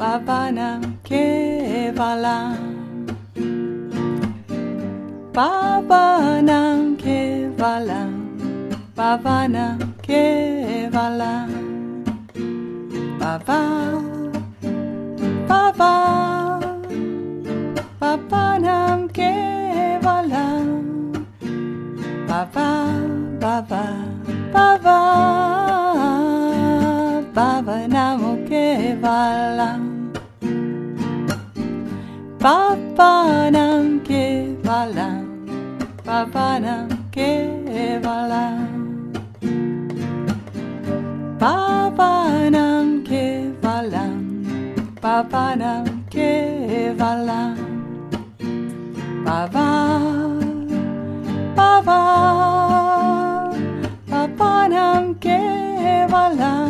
Baba Nam Kevalam Baba Nam Kevalam Baba Nam Kevalam Baba Baba Babanam Kevalam Baba Baba Baba Baba Namo Kevalam Baba Nam Kevalam Baba Nam Kevalam Baba Nam Kevalam Baba Nam Kevalam Baba Baba Papanam Kevalam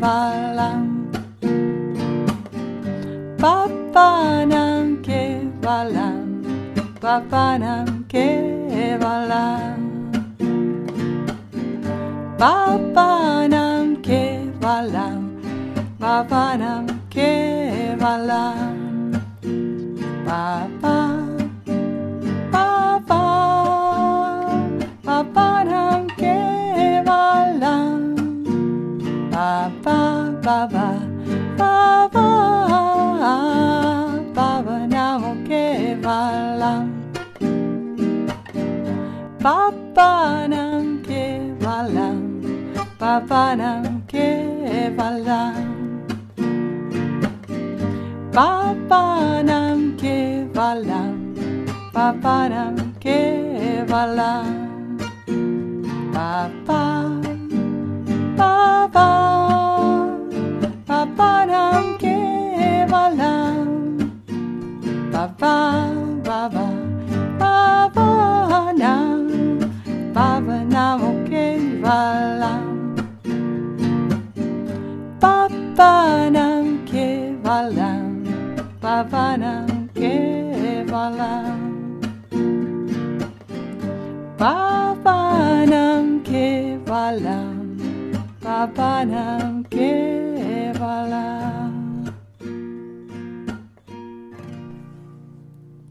Kevalam. Baba Nam Kevalam. Baba Nam Kevalam. Baba Nam Kevalam. Baba Nam Kevalam. Papa Papa Baba Baba Baba Namo Kevalam Baba Nam Kevalam Baba Nam Kevalam Baba Nam Kevalam Baba Nam Kevalam Papa Papa Papa Baba Papa Nam Baba Namo Kevalam Baba Nam Kevalam Baba Nam Kevalam Baba Nam Kevalam Baba Nam Kevalam